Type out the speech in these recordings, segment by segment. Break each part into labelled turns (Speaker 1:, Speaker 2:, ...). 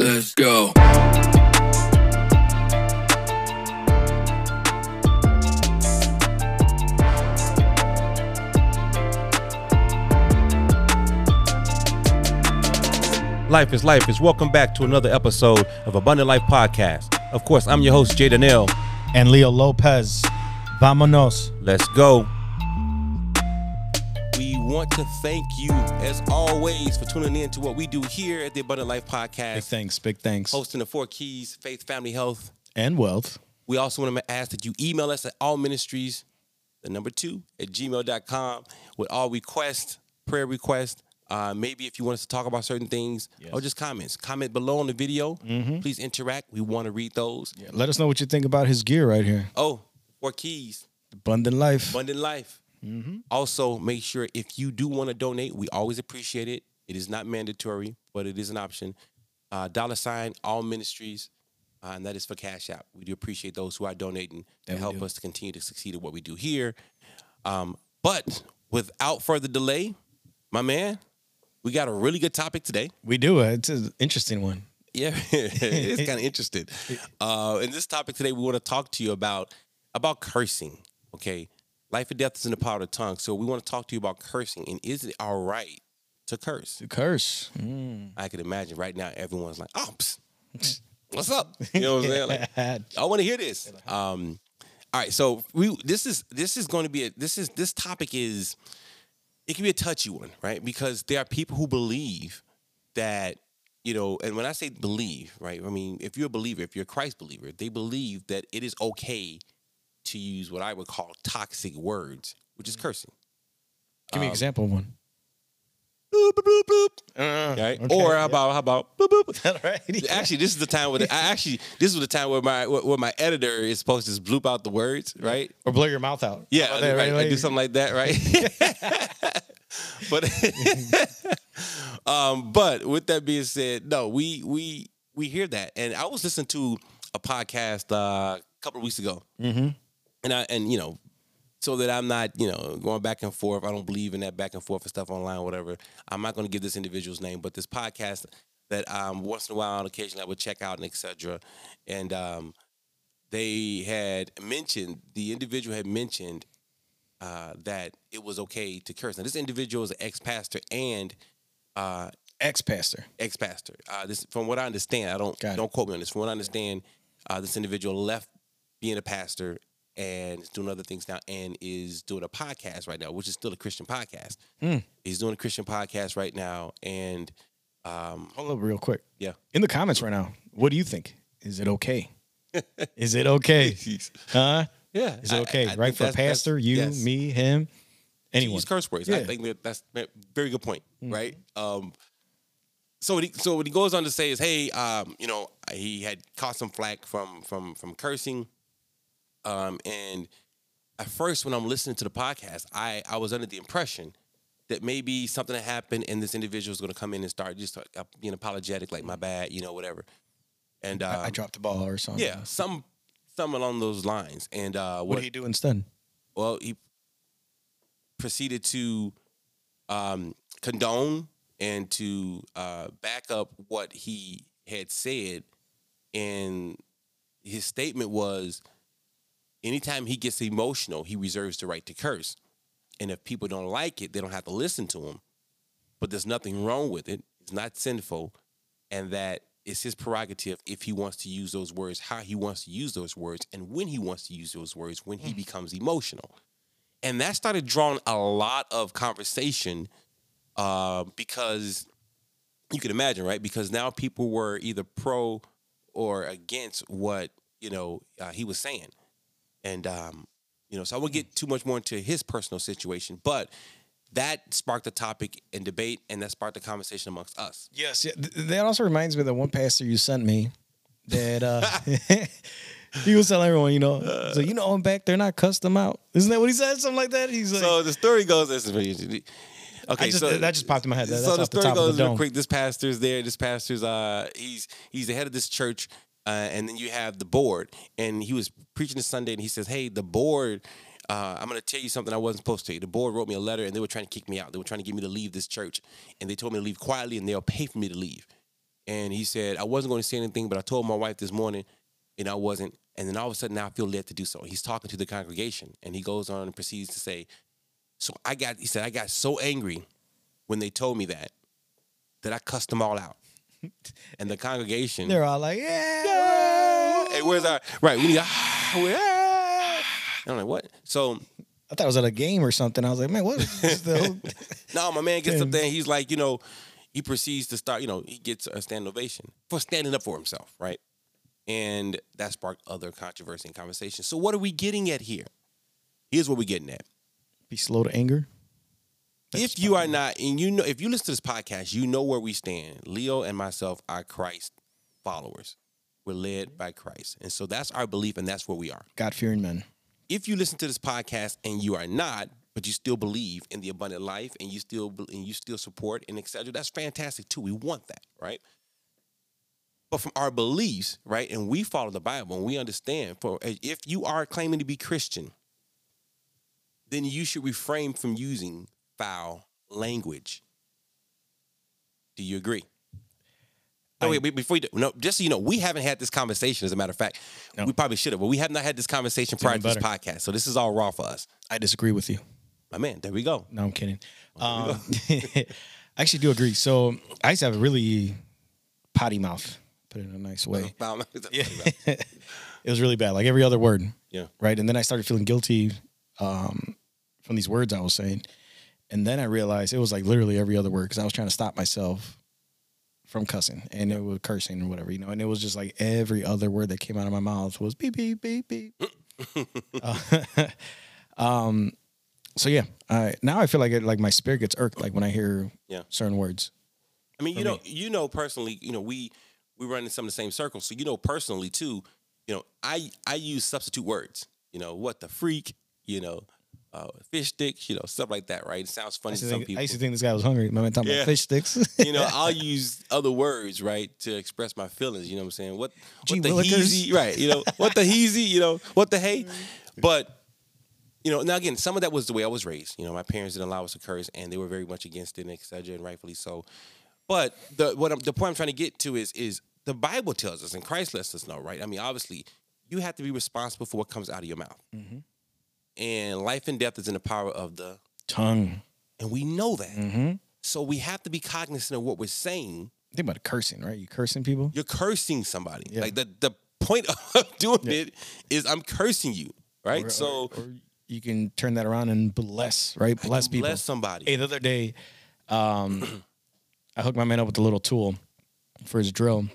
Speaker 1: Let's go.
Speaker 2: Life is life is welcome back to another episode of Abundant Life Podcast. Of course, I'm your host, Jay Daniel.
Speaker 3: and Leo Lopez. Vámonos.
Speaker 2: Let's go. Want to thank you, as always, for tuning in to what we do here at the Abundant Life Podcast.
Speaker 3: Big thanks, big thanks.
Speaker 2: hosting the four keys faith, family, health.
Speaker 3: And wealth.
Speaker 2: We also want to ask that you email us at all ministries, the number two, at gmail.com with all requests, prayer requests. Uh, maybe if you want us to talk about certain things or just comments, comment below on the video. Please interact. We want to read those.
Speaker 3: Yeah, let us know what you think about his gear right here.
Speaker 2: Oh, four keys,
Speaker 3: Abundant life.
Speaker 2: abundant life. Also, make sure if you do want to donate, we always appreciate it. It is not mandatory, but it is an option. Uh, dollar sign all ministries, uh, and that is for Cash App. We do appreciate those who are donating to help
Speaker 3: do.
Speaker 2: us to continue to succeed at what we do here. Um, but without further delay, my man, we got a really good topic today.
Speaker 3: We do. It's an interesting one.
Speaker 2: Yeah, it's kind of interesting. Uh, in this topic today, we want to talk to you about about cursing. Okay, life and death is in the power of the tongue. So we want to talk to you about cursing and is it all right to curse?
Speaker 3: The curse. Mm.
Speaker 2: I can imagine right now everyone's like, "Oh, psst, what's up?" You know what I'm saying? Like, I want to hear this. Um, all right, so we this is this is going to be a this is this topic is it can be a touchy one, right? Because there are people who believe that you know, and when I say believe, right? I mean, if you're a believer, if you're a Christ believer, they believe that it is okay to use what I would call toxic words, which is cursing.
Speaker 3: Give me an example of one.
Speaker 2: Boop, boop, boop, boop.
Speaker 3: Uh,
Speaker 2: Right?
Speaker 3: okay,
Speaker 2: or how about how about boop, boop.
Speaker 3: All right.
Speaker 2: Actually, this is the time where the, I actually this is the time where my where my editor is supposed to just bloop out the words, right?
Speaker 3: Or blow your mouth out.
Speaker 2: Yeah,
Speaker 3: How
Speaker 2: I,
Speaker 3: about that,
Speaker 2: right, I do something like that, right? but um, but with that being said, no, we we we hear that, and I was listening to a podcast uh, a couple of weeks ago,
Speaker 3: Mm-hmm.
Speaker 2: And I and you know, so that I'm not you know going back and forth. I don't believe in that back and forth and stuff online, or whatever. I'm not going to give this individual's name, but this podcast that um once in a while on occasion I would check out and etc. And um, they had mentioned the individual had mentioned uh, that it was okay to curse. Now this individual is an ex pastor and uh,
Speaker 3: Ex pastor.
Speaker 2: ex pastor. Uh, this, from what I understand, I don't don't quote me on this. From what I understand, uh, this individual left being a pastor and is doing other things now, and is doing a podcast right now, which is still a Christian podcast.
Speaker 3: Mm.
Speaker 2: He's doing a Christian podcast right now, and um,
Speaker 3: Hold up real quick.
Speaker 2: yeah,
Speaker 3: In the comments right now, what do you think? Is it okay? Is it okay? Huh?
Speaker 2: yeah,
Speaker 3: Is it okay?
Speaker 2: I- I
Speaker 3: right for a
Speaker 2: that's- that's-
Speaker 3: pastor, you,
Speaker 2: yes.
Speaker 3: me, him, anyone.
Speaker 2: use curse words. I think that that's a very good point,
Speaker 3: Mm-hmm.
Speaker 2: right? Um, so what he, so what he goes on to say is, hey, um, you know, he had caught some flack from from from cursing, um, and at first when I'm listening to the podcast, I I was under the impression that maybe something had happened and this individual is going to come in and start just uh, being apologetic, like my bad, you know, whatever. And uh,
Speaker 3: I, I dropped the ball or something.
Speaker 2: yeah, some some along those lines. And uh,
Speaker 3: What
Speaker 2: what
Speaker 3: did he do instead?
Speaker 2: well, he proceeded to um, condone and to uh, back up what he had said. And his statement was anytime he gets emotional, he reserves the right to curse. And if people don't like it, they don't have to listen to him. But there's nothing wrong with it. It's not sinful. And that it's his prerogative if he wants to use those words, how he wants to use those words, and when he wants to use those words, when he becomes emotional. And that started drawing a lot of conversation uh, because you can imagine, right? Because now people were either pro or against what you know uh, he was saying, and um, you know, so I won't get too much more into his personal situation, but that sparked the topic and debate, and that sparked the conversation amongst us.
Speaker 3: Yes, yeah. Th- that also reminds me of the one pastor you sent me that uh he was telling everyone, you know, so you know, I'm back there, not cussed them out. Isn't that what he said? Something like that. He's like,
Speaker 2: So the story goes this is very interesting. Okay,
Speaker 3: just-
Speaker 2: so
Speaker 3: that just popped in my head. That-
Speaker 2: so
Speaker 3: that's
Speaker 2: the
Speaker 3: off the
Speaker 2: story goes
Speaker 3: the
Speaker 2: real quick. This pastor's there. This pastor's uh he's he's the head of this church, uh, and then you have the board, and he was preaching this Sunday, and he says, "Hey, the board." Uh, I'm gonna tell you something I wasn't supposed to. The board wrote me a letter, and they were trying to kick me out. They were trying to get me to leave this church, and they told me to leave quietly, and they'll pay for me to leave. and he said I wasn't going to say anything, but I told my wife this morning, and I wasn't. And then all of a sudden, now I feel led to do so. He's talking to the congregation, and he goes on and proceeds to say, "So I got," he said, "I got so angry when they told me that that I cussed them all out." And the congregation,
Speaker 3: They're all like, yeah.
Speaker 2: hey, where's our right? We need. Ah, where- ah. I'm like, what? So
Speaker 3: I thought it was at a game or something. I was like, man, what is the whole-
Speaker 2: No, my man gets up there and he's like, you know, he proceeds to start, you know, he gets a stand ovation for standing up for himself, right? And that sparked other controversy and conversation. So what are we getting at here? Here's what we're getting at.
Speaker 3: be slow to anger?
Speaker 2: If you are not, and you know, if you listen to this podcast, you know where we stand. Leo and myself are Christ followers. We're led by Christ. And so that's our belief and that's where we are.
Speaker 3: God fearing men.
Speaker 2: if you listen to this podcast and you are not, but you still believe in the abundant life and you still and you still support and etc., that's fantastic too. We want that, right? But from our beliefs, right, and we follow the Bible and we understand for eh, if you are claiming to be Christian, then you should refrain from using foul language. Do you agree? No,
Speaker 3: I-
Speaker 2: wait, wait, before you do, no, just so you know, we haven't had this conversation. As a matter of fact,
Speaker 3: No.
Speaker 2: we probably should have, but we have not had this conversation prior to this podcast. So this is all raw for us.
Speaker 3: I disagree with you.
Speaker 2: My man, there we go.
Speaker 3: No, I'm kidding. Um, I actually do agree. So I used to have a really potty mouth, put it in a nice way.
Speaker 2: yeah.
Speaker 3: it was really bad, like every other word.
Speaker 2: Yeah.
Speaker 3: Right. And then I started feeling guilty um, from these words I was saying. And then I realized it was like literally every other word because I was trying to stop myself from cussing and it was cursing or whatever, you know. And it was just like every other word that came out of my mouth was beep, beep, beep, beep. Uh, um, so yeah, I, now I feel like it, like my spirit gets irked like when I hear
Speaker 2: Yeah.
Speaker 3: certain words.
Speaker 2: I mean, you know,
Speaker 3: me.
Speaker 2: you know personally, you know, we we run in some of the same circles. So you know personally too, you know, I I use substitute words. You know, what the freak, you know, uh, fish sticks, you know, stuff like that, right? It sounds funny to some
Speaker 3: think,
Speaker 2: people.
Speaker 3: I used to think this guy was hungry. My man talking
Speaker 2: Yeah.
Speaker 3: about fish sticks.
Speaker 2: you know, I'll use other words, right, to express my feelings. You know what I'm saying? What
Speaker 3: Gee
Speaker 2: what the
Speaker 3: willikers.
Speaker 2: heezy, right? You know, what the heezy, you know, what the hey. But you know, now again, some of that was the way I was raised. You know, my parents didn't allow us to curse, and they were very much against it, and et cetera, and rightfully so. But the what I'm, the point I'm trying to get to is is the Bible tells us, and Christ lets us know, right? I mean, obviously, you have to be responsible for what comes out of your mouth,
Speaker 3: Mhm.
Speaker 2: And life and death is in the power of the,
Speaker 3: Tongue.
Speaker 2: and we know that.
Speaker 3: Mm-hmm.
Speaker 2: So we have to be cognizant of what we're saying
Speaker 3: Think about cursing, right? You cursing people.
Speaker 2: you're cursing somebody.
Speaker 3: Yeah.
Speaker 2: Like the the point of doing
Speaker 3: Yeah.
Speaker 2: it is I'm cursing you, right?
Speaker 3: Or-
Speaker 2: so
Speaker 3: or, or you can turn that around and bless, right? Bless people.
Speaker 2: bless somebody.
Speaker 3: Hey, the other day, um, I hooked my man up with a little tool for his drill,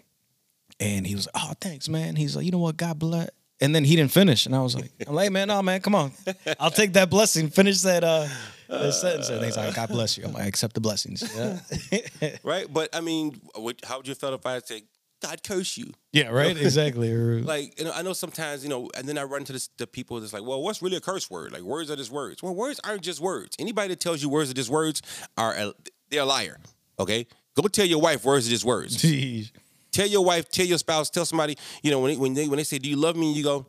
Speaker 3: and he was like, "Oh, thanks, man." He's like, "You know what? God bless." And then he didn't finish, and I was like, "I'm like, man, no, man, come on, I'll take that blessing. Finish that uh, that sentence." And he's like, "God bless you." I'm like, "I accept the blessings." Yeah,
Speaker 2: right? But I mean, what, how would you feel if I say, "God curse you"?
Speaker 3: yeah, right, exactly.
Speaker 2: Like, you know, I know sometimes, you know, and then I run into this, the people that's like, "Well, what's really a curse word? Like, words are just words." Well, words aren't just words. Anybody that tells you words are just words are a, they're a liar. Okay, go tell your wife words are just words.
Speaker 3: Jeez.
Speaker 2: Tell your wife, tell your spouse, tell somebody, you know, when they, when they when they say, "Do you love me?" and you go,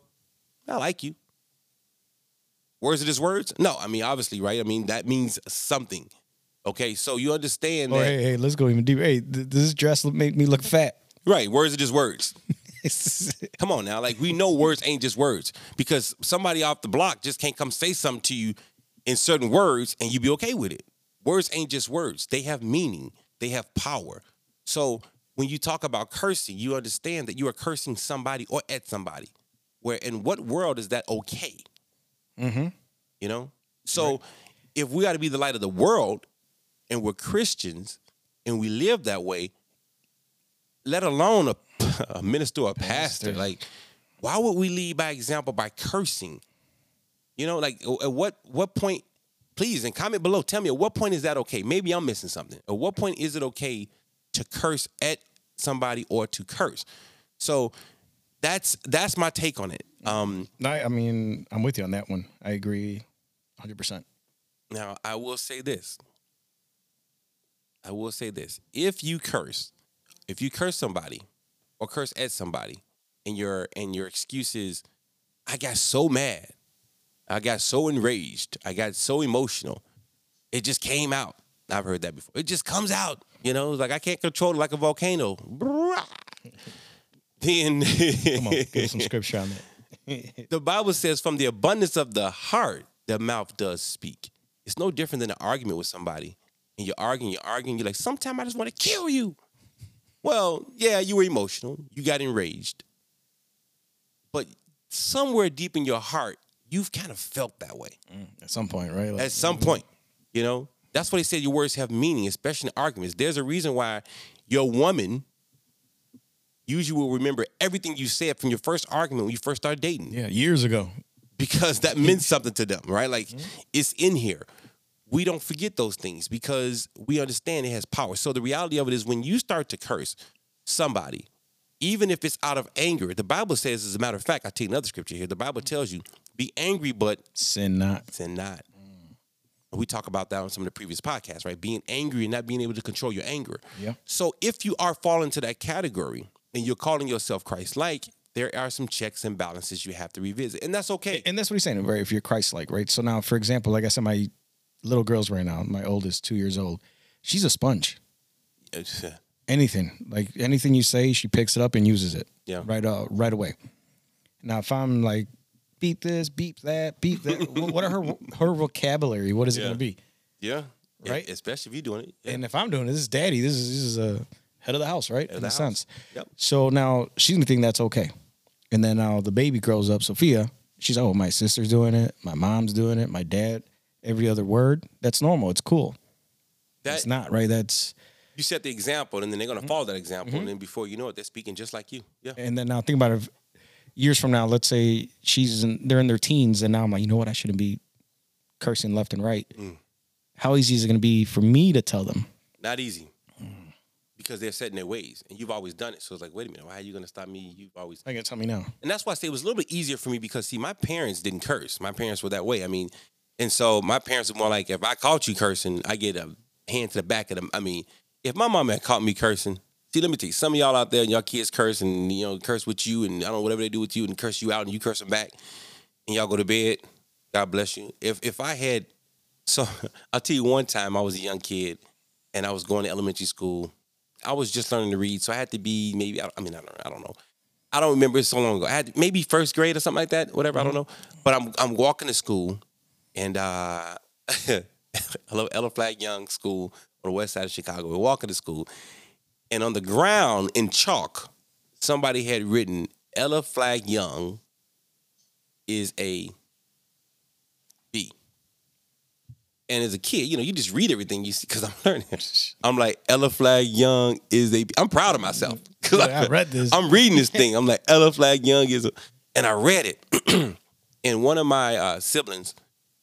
Speaker 2: "I like you." Words are just words? No, I mean obviously, right? I mean that means something. Okay, so you understand
Speaker 3: Oh,
Speaker 2: that,
Speaker 3: hey, hey, let's go even deeper. Hey, th- does this dress make me look fat?
Speaker 2: right? Words are just words. Come on now, like we know words ain't just words because somebody off the block just can't come say something to you in certain words and you be okay with it. Words ain't just words; they have meaning, they have power. So when you talk about cursing, you understand that you are cursing somebody or at somebody. Where in what world is that okay?
Speaker 3: mm-hmm.
Speaker 2: You know, so if we got to be the light of the world and we're Christians and we live that way, let alone a, a minister or a pastor,
Speaker 3: Pastor.
Speaker 2: like, why would we lead by example by cursing? You know, like at what what point? Please and comment below. Tell me at what point is that okay? Maybe I'm missing something. At what point is it okay to curse at somebody or to curse? So that's that's my take on it. Um,
Speaker 3: No, I mean, I'm with you on that one. I agree 100%.
Speaker 2: Now, I will say this. I will say this. If you curse, if you curse somebody or curse at somebody and your and your excuse is, I got so mad. I got so enraged. I got so emotional. It just came out. I've heard that before. It just comes out. You know, like I can't control it like a volcano. then
Speaker 3: Come on, give some scripture on that.
Speaker 2: the Bible says, from the abundance of the heart, the mouth does speak. It's no different than an argument with somebody. And you're arguing, you're arguing, you're like, sometimes I just want to kill you. Well, yeah, you were emotional, you got enraged. But somewhere deep in your heart, you've kind of felt that way mm,
Speaker 3: At some point, right? Like,
Speaker 2: at some point. You know, that's why they said your words have meaning, especially in arguments. There's a reason why your woman usually will remember everything you said from your first argument when you first started dating
Speaker 3: yeah, years ago.
Speaker 2: because that meant something to them, right? Like mm-hmm. it's in here. We don't forget those things because we understand it has power. So the reality of it is when you start to curse somebody, even if it's out of anger, the Bible says, as a matter of fact, I take another scripture here. The Bible mm-hmm. tells you, be angry, but
Speaker 3: Sin not.
Speaker 2: sin not. And we talk about that on some of the previous podcasts, right? Being angry and not being able to control your anger.
Speaker 3: Yeah.
Speaker 2: So if you are falling into that category and you're calling yourself Christ-like, there are some checks and balances you have to revisit, and that's okay.
Speaker 3: And that's what he's saying, right? If you're Christ like, right? So now, for example, like I said, my little girl's right now, my oldest, two years old, she's a sponge. Anything, like anything you say, she picks it up and uses it.
Speaker 2: Yeah.
Speaker 3: Right uh, right away. Now if I'm like, beep this, beep that, beep that, what are her her vocabulary? What is it
Speaker 2: Yeah.
Speaker 3: gonna be?
Speaker 2: Yeah.
Speaker 3: Right?
Speaker 2: Especially if you're doing it. Yeah.
Speaker 3: And if I'm doing it, this is daddy. This is this is a head of the house, right?
Speaker 2: of
Speaker 3: In a
Speaker 2: house.
Speaker 3: sense.
Speaker 2: Yep.
Speaker 3: So now she's gonna think that's okay. And then now the baby grows up, Sophia. She's oh, my sister's doing it, my mom's doing it, my dad. Every other word, that's normal. It's cool. That's not right. That's
Speaker 2: you set the example, and then they're
Speaker 3: Mm-hmm.
Speaker 2: gonna follow that example, and then before you know it, they're speaking just like you. Yeah.
Speaker 3: and then now think about it. Years from now, let's say she's in, they're in their teens, and now I'm like, you know what? I shouldn't be cursing left and right.
Speaker 2: Mm.
Speaker 3: How easy is it going to be for me to tell them?
Speaker 2: Not easy. Because they're set in their ways, and you've always done it. So it's like, wait a minute, why are you gonna stop me? You've always
Speaker 3: Like, tell me now.
Speaker 2: And that's why I say it was a little bit easier for me because see, my parents didn't curse. My parents were that way. I mean, and so my parents were more like, if I caught you cursing, I get a hand to the back of them. I mean, if my mom had caught me cursing, see, let me tell you, some of y'all out there and y'all kids curse and you know curse with you and I don't know whatever they do with you and curse you out and you curse them back, and y'all go to bed. God bless you. If if I had, so I'll tell you one time I was a young kid and I was going to elementary school. I was just learning to read, so I had to be maybe I, I mean I don't I don't know. I don't remember it's so long ago. I had maybe first grade or something like that, whatever. I don't know. But I'm I'm walking to school, and uh, hello Ella Flagg Young School on the west side of Chicago. We're walking to school, and on the ground in chalk, somebody had written Ella Flagg Young is a B. And as a kid, you know, you just read everything you see because I'm learning. I'm like Ella Flagg Young is a. B. I'm proud of myself because
Speaker 3: Yeah, I read this.
Speaker 2: I'm reading this thing. I'm like Ella Flagg Young is, a, and I read it. and one of my uh, siblings,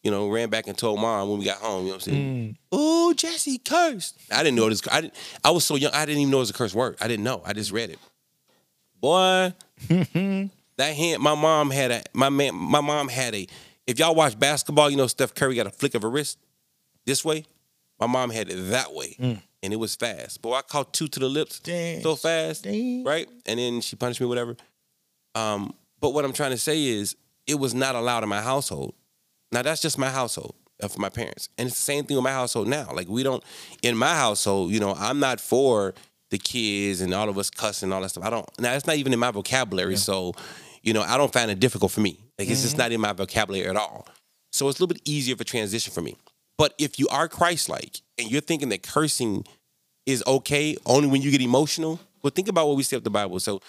Speaker 2: you know, ran back and told mom when we got home. You know what I'm saying? Oh, Jesse cursed. I didn't know this. I didn't. I was so young. I didn't even know it was a curse word. I didn't know. I just read it. Boy, that hand. My mom had a. My man. My mom had a. If y'all watch basketball, you know Steph Curry got a flick of a wrist this way. My mom had it that way, and it was fast. Boy, I caught two to the lips
Speaker 3: Dang.
Speaker 2: so fast,
Speaker 3: Dang.
Speaker 2: right? And then she punished me, whatever. Um, but what I'm trying to say is, it was not allowed in my household. Now that's just my household uh, for my parents, and it's the same thing with my household now. Like we don't in my household, you know, I'm not for the kids and all of us cussing and all that stuff. I don't. Now it's not even in my vocabulary, so you know, I don't find it difficult for me. Like it's just not in my vocabulary at all. So it's a little bit easier of a transition for me. But if you are Christ-like and you're thinking that cursing is okay only when you get emotional, well, think about what we say with the Bible. So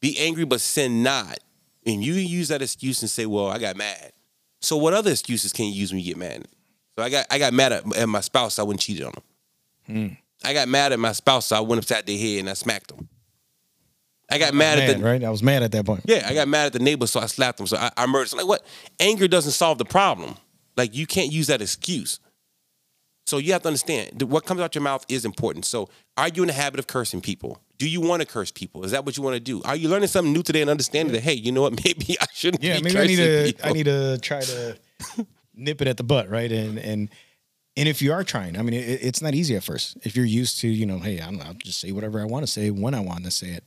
Speaker 2: be angry, but sin not. And you use that excuse and say, well, I got mad. So what other excuses can you use when you get mad? So I got I got mad at, at my spouse, I wouldn't cheat on them. Hmm. I got mad at my spouse, so I went upside their head and I smacked them. I got mad at
Speaker 3: Mad,
Speaker 2: the
Speaker 3: right? I was mad at that point.
Speaker 2: yeah, I got mad at the neighbor, so I slapped him. So I, I murdered. So like what? Anger doesn't solve the problem. Like you can't use that excuse. So you have to understand what comes out your mouth is important. So are you in the habit of cursing people? Do you want to curse people? Is that what you want to do? Are you learning something new today and understanding that hey, you know what? Maybe I shouldn't.
Speaker 3: Yeah,
Speaker 2: be
Speaker 3: maybe I need to
Speaker 2: people.
Speaker 3: I need to try to nip it at the butt, right? And and and if you are trying, I mean, it, it's not easy at first. If you're used to, you know, hey, I'm, I'll just say whatever I want to say when I want to say it.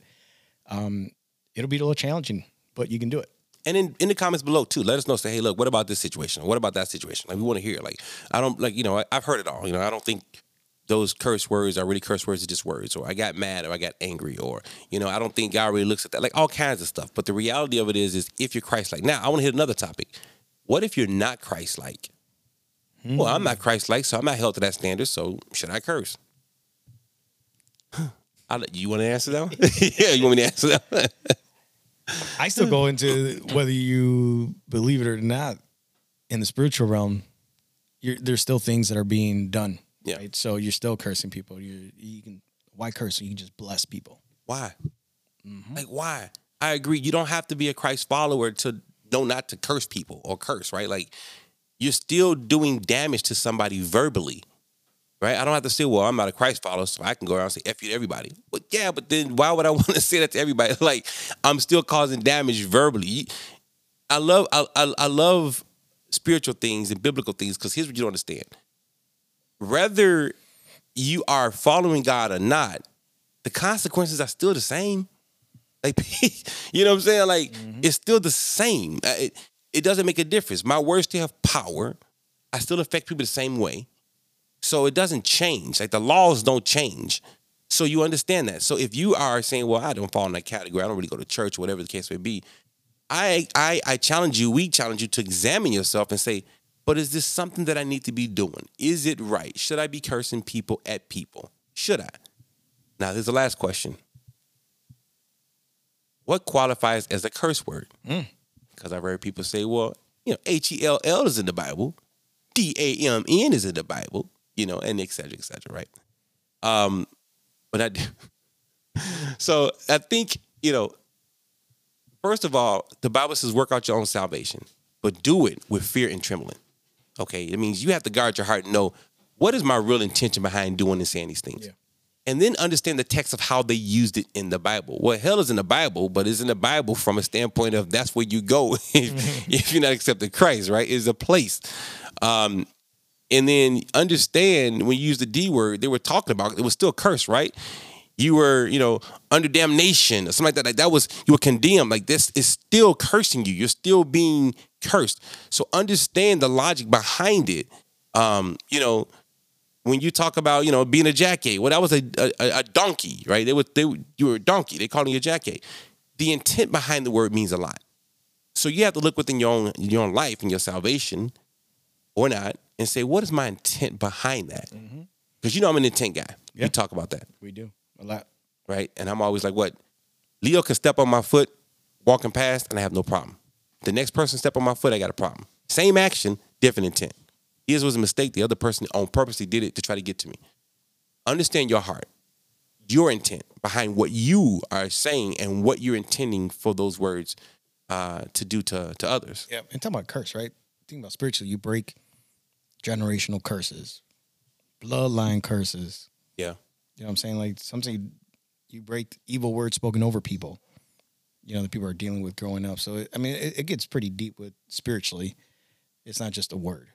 Speaker 3: Um, it'll be a little challenging, but you can do it.
Speaker 2: And in, in the comments below too, let us know. Say, hey, look, what about this situation? What about that situation? Like we want to hear. Like I don't like you know I, I've heard it all. You know I don't think those curse words are really curse words, It's just words, or I got mad, or I got angry, or you know, I don't think God really looks at that, like all kinds of stuff. But the reality of it is, is if you're Christ-like. Now, I want to hit another topic. What if you're not Christ-like? Well, I'm not hmm. Christ-like, so I'm not held to that standard. So should I curse? I'll let, you want to answer that? One? yeah, you want me to answer that? One?
Speaker 3: I still go into whether you believe it or not in the spiritual realm. You're, there's still things that are being done.
Speaker 2: Yeah.
Speaker 3: Right? So you're still cursing people. You're, you can why curse? You can just bless people.
Speaker 2: Why? Mm-hmm. Like why? I agree. You don't have to be a Christ follower to know not to curse people or curse, right? Like you're still doing damage to somebody verbally. Right? I don't have to say, well, I'm not a Christ follower, so I can go around and say F you to everybody. But yeah, but then why would I want to say that to everybody? Like I'm still causing damage verbally. I love I, I, I love spiritual things and biblical things because here's what you don't understand. Whether you are following God or not, the consequences are still the same. Like, you know what I'm saying? Like, it's still the same. Uh, It, it doesn't make a difference. My words still have power. I still affect people the same way. So it doesn't change. Like, the laws don't change. So you understand that. So if you are saying, well, I don't fall in that category, I don't really go to church, whatever the case may be, I, I, I challenge you, we challenge you to examine yourself and say, but is this something that I need to be doing? Is it right? Should I be cursing people at people? Should I? Now, there's the last question. What qualifies as a curse word? Because I've heard people say, well, you know, H E L L is in the Bible, D A M N is in the Bible, you know, and et cetera, et cetera, right? Um, but I, so I think, you know, first of all, the Bible says work out your own salvation, but do it with fear and trembling. Okay, it means you have to guard your heart and know what is my real intention behind doing and saying these things.
Speaker 3: Yeah.
Speaker 2: And then understand the text of how they used it in the Bible. Well, hell is in the Bible, but it's in the Bible from a standpoint of that's where you go if, if you're not accepting Christ, right? Is a place. Um, and then understand when you use the D word, they were talking about it was still cursed, right? You were, you know, under damnation or something like that. Like that was you were condemned. Like this is still cursing you. You're still being cursed. So understand the logic behind it. Um, you know, when you talk about, you know, being a jackay, well, that was a a, a donkey, right? They were they you were a donkey. They called you a jackay. The intent behind the word means a lot. So you have to look within your own your own life and your salvation, or not, and say, what is my intent behind that? Mm-hmm. Because you know I'm an intent guy.
Speaker 3: Yeah.
Speaker 2: We talk about that,
Speaker 3: We do a lot.
Speaker 2: right? And I'm always like, what? Leo can step on my foot walking past, and I have no problem. The next person step on my foot, I got a problem. Same action, different intent. His was a mistake. The other person on purposely did it to try to get to me. Understand your heart, your intent behind what you are saying and what you're intending for those words uh, to do to, to others.
Speaker 3: Yeah. And talking about curse, right? Think about spiritually, you break generational curses, bloodline curses.
Speaker 2: Yeah.
Speaker 3: You know what I'm saying? Like something you break evil words spoken over people. You know, the people are dealing with growing up. So it, I mean, it, it gets pretty deep with spiritually. It's not just a word.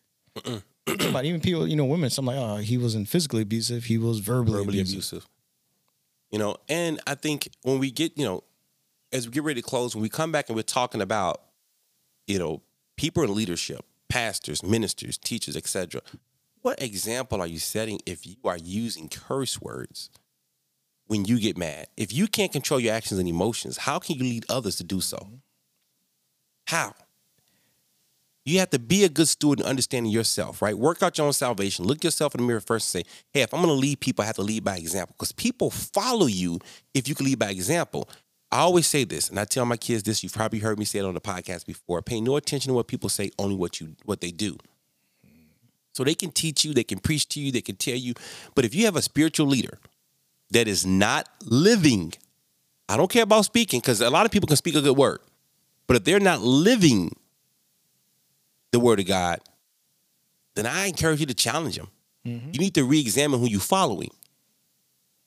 Speaker 3: But even people, you know, women, some like, oh, he wasn't physically abusive, he was verbally,
Speaker 2: verbally
Speaker 3: abusive.
Speaker 2: abusive. You know, and I think when we get, you know, as we get ready to close, when we come back and we're talking about, you know, people in leadership, pastors, ministers, teachers, etc. What example are you setting if you are using curse words when you get mad? If you can't control your actions and emotions, how can you lead others to do so? Mm-hmm. How? You have to be a good steward in understanding yourself, right? Work out your own salvation. Look yourself in the mirror first and say, hey, if I'm going to lead people, I have to lead by example because people follow you if you can lead by example. I always say this, and I tell my kids this. You've probably heard me say it on the podcast before. Pay no attention to what people say, only what you what they do. So they can teach you, they can preach to you, they can tell you. But if you have a spiritual leader that is not living, I don't care about speaking because a lot of people can speak a good word, but if they're not living the word of God, then I encourage you to challenge them. Mm-hmm. You need to re-examine who you're following.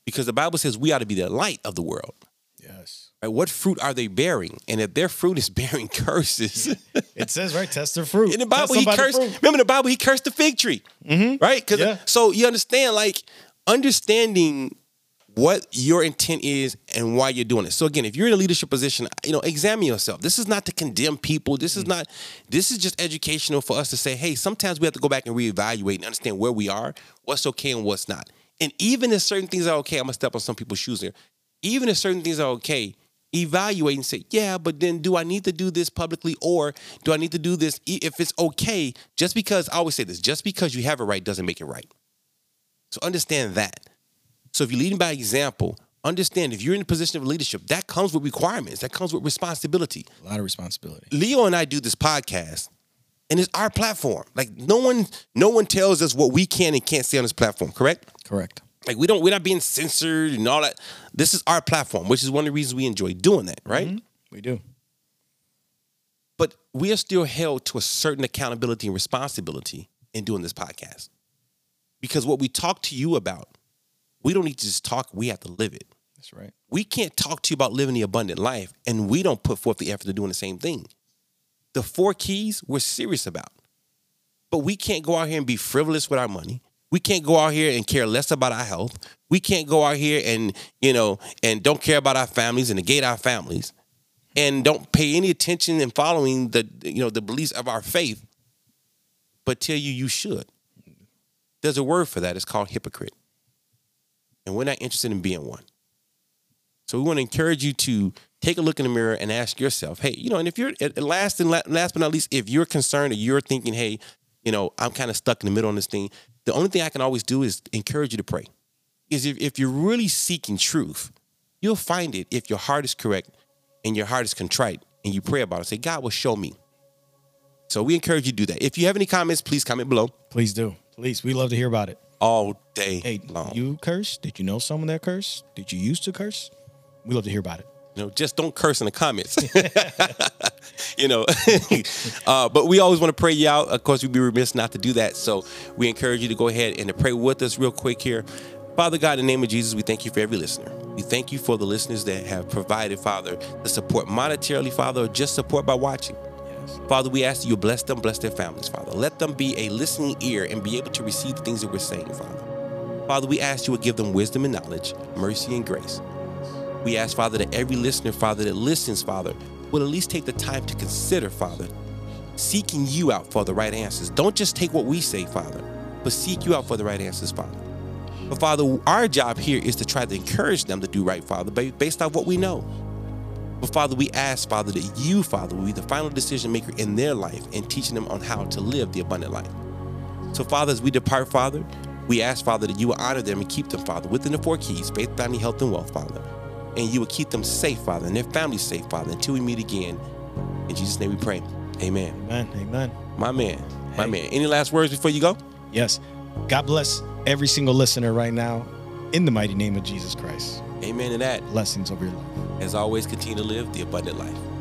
Speaker 2: Because the Bible says we ought to be the light of the world.
Speaker 3: Yes.
Speaker 2: Right? What fruit are they bearing? And if their fruit is bearing curses,
Speaker 3: It says, right, test their fruit.
Speaker 2: in the Bible, he cursed.
Speaker 3: fruit.
Speaker 2: Remember the Bible, he cursed the fig tree, mm-hmm. right? Because
Speaker 3: Yeah.
Speaker 2: so you understand, like understanding what your intent is and why you're doing it. So again, if you're in a leadership position, you know, examine yourself. This is not to condemn people. This is mm. not. This is just educational for us to say, hey, sometimes we have to go back and reevaluate and understand where we are, what's okay and what's not. And even if certain things are okay, I'm gonna step on some people's shoes here. Even if certain things are okay, evaluate and say, yeah, but then do I need to do this publicly or do I need to do this if it's okay? Just because I always say this, just because you have it right doesn't make it right. So understand that. So if you're leading by example, understand if you're in a position of leadership, that comes with requirements, that comes with responsibility.
Speaker 3: A lot of responsibility.
Speaker 2: Leo and I do this podcast, and it's our platform. Like no one, no one tells us what we can and can't say on this platform. Correct?
Speaker 3: Correct.
Speaker 2: Like we don't, we're not being censored and all that. This is our platform, which is one of the reasons we enjoy doing that. Right?
Speaker 3: Mm-hmm. We do.
Speaker 2: But we are still held to a certain accountability and responsibility in doing this podcast, because what we talk to you about, we don't need to just talk. We have to live it.
Speaker 3: That's right.
Speaker 2: We can't talk to you about living the abundant life and we don't put forth the effort of doing the same thing. The four keys we're serious about. But we can't go out here and be frivolous with our money. We can't go out here and care less about our health. We can't go out here and, you know, and don't care about our families and negate our families and don't pay any attention in following the, you know, the beliefs of our faith, but tell you you should. There's a word for that. It's called hypocrite. And we're not interested in being one. So we want to encourage you to take a look in the mirror and ask yourself, hey, you know, and if you're at last and last but not least, if you're concerned or you're thinking, hey, you know, I'm kind of stuck in the middle on this thing, the only thing I can always do is encourage you to pray. Is if, if you're really seeking truth, you'll find it if your heart is correct and your heart is contrite and you pray about it. Say, God will show me. So we encourage you to do that. If you have any comments, please comment below.
Speaker 3: Please do. Please. We love to hear about it.
Speaker 2: All day
Speaker 3: Hey,
Speaker 2: long.
Speaker 3: you curse? Did you know someone that cursed? Did you used to curse? We love to hear about it.
Speaker 2: You know, just don't curse in the comments. you know, uh, but we always want to pray you out. Of course, we'd be remiss not to do that. So we encourage you to go ahead and to pray with us real quick here. Father God, in the name of Jesus, we thank you for every listener. We thank you for the listeners that have provided, Father, the support monetarily, Father, or just support by watching. Father, we ask that you bless them, bless their families, Father. Let them be a listening ear and be able to receive the things that we're saying, Father. Father, we ask you would give them wisdom and knowledge, mercy and grace. We ask, Father, that every listener, Father, that listens, Father, will at least take the time to consider, Father, seeking you out for the right answers. Don't just take what we say, Father, but seek you out for the right answers, Father. But Father, our job here is to try to encourage them to do right, Father, based off what we know. But Father, we ask, Father, that you, Father, will be the final decision maker in their life and teaching them on how to live the abundant life. So, Father, as we depart, Father, we ask, Father, that you will honor them and keep them, Father, within the four keys faith, family, health, and wealth, Father. And you will keep them safe, Father, and their families safe, Father, until we meet again. In Jesus' name we pray. Amen.
Speaker 3: Amen. Amen.
Speaker 2: My man. My
Speaker 3: Hey.
Speaker 2: man. Any last words before you go?
Speaker 3: Yes. God bless every single listener right now in the mighty name of Jesus Christ.
Speaker 2: Amen to that.
Speaker 3: Blessings over your life.
Speaker 2: As always, continue to live the abundant life.